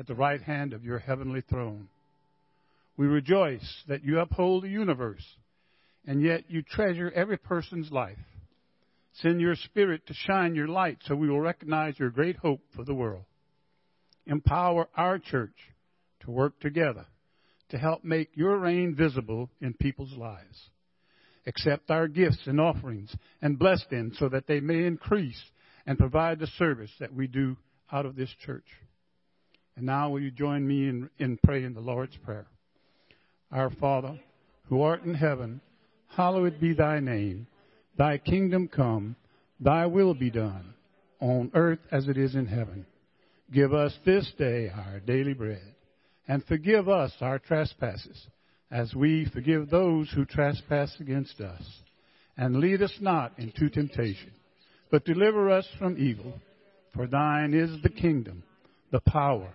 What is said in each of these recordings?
at the right hand of your heavenly throne. We rejoice that you uphold the universe, and yet you treasure every person's life. Send your Spirit to shine your light so we will recognize your great hope for the world. Empower our church to work together to help make your reign visible in people's lives. Accept our gifts and offerings and bless them so that they may increase and provide the service that we do out of this church. And now will you join me in, in praying the Lord's Prayer? Our Father, who art in heaven, hallowed be thy name. Thy kingdom come, thy will be done, on earth as it is in heaven. Give us this day our daily bread, and forgive us our trespasses, as we forgive those who trespass against us. And lead us not into temptation, but deliver us from evil. For thine is the kingdom, the power,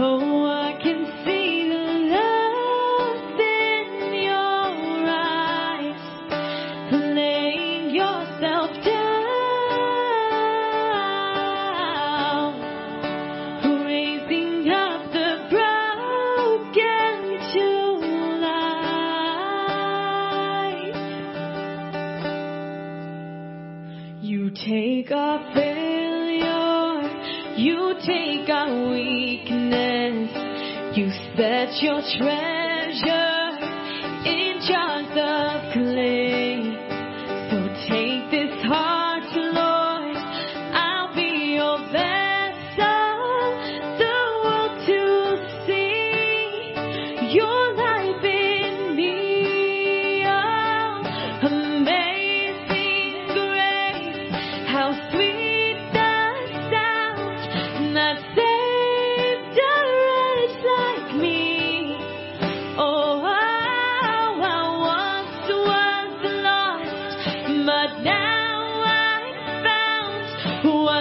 Oh. That's your treasure in charge.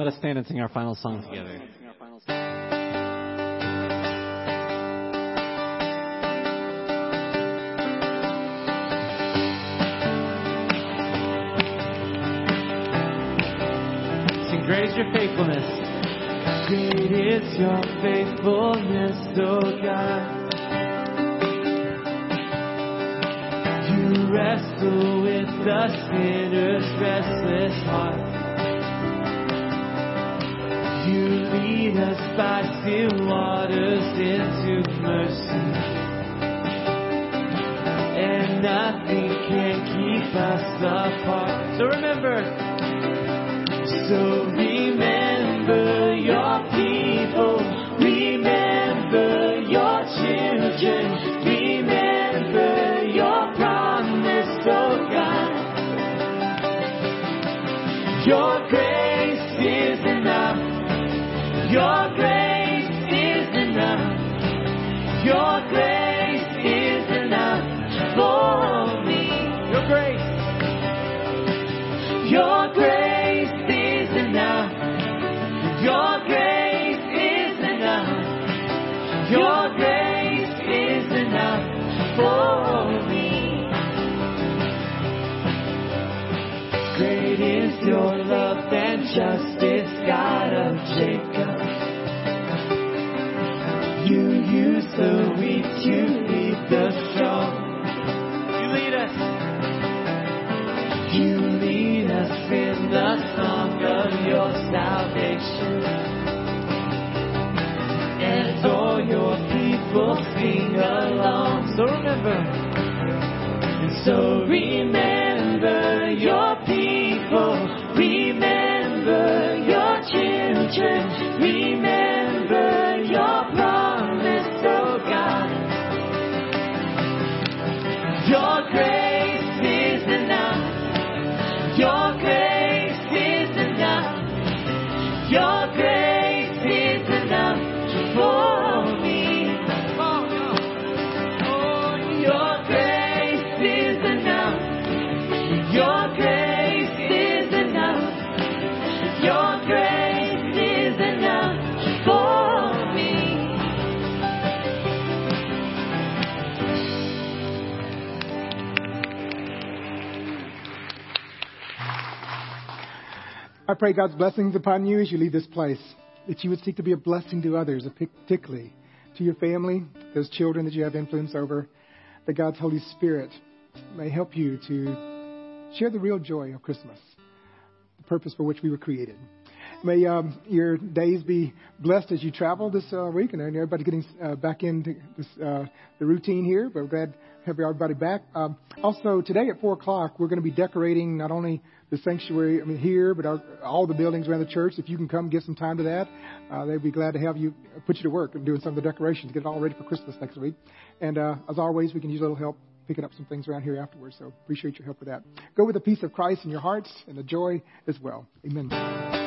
Let us stand and sing our final song together. Sing great is your faithfulness. Great is your faithfulness, oh God. You wrestle with the sinner's restless heart. Lead us by still waters into mercy. And nothing can keep us apart. So remember, so remember your people, remember your children, remember your promise, oh God. Your grace is. Your grace so remember pray God's blessings upon you as you leave this place, that you would seek to be a blessing to others, particularly to your family, those children that you have influence over, that God's Holy Spirit may help you to share the real joy of Christmas, the purpose for which we were created. May um, your days be blessed as you travel this uh, week, and everybody getting uh, back into this, uh, the routine here. But we're glad to have everybody back. Um, also, today at four o'clock, we're going to be decorating not only the sanctuary, I mean here, but our, all the buildings around the church. If you can come, give some time to that. Uh, they'd be glad to have you put you to work and doing some of the decorations, get it all ready for Christmas next week. And uh, as always, we can use a little help picking up some things around here afterwards. So appreciate your help with that. Go with the peace of Christ in your hearts and the joy as well. Amen.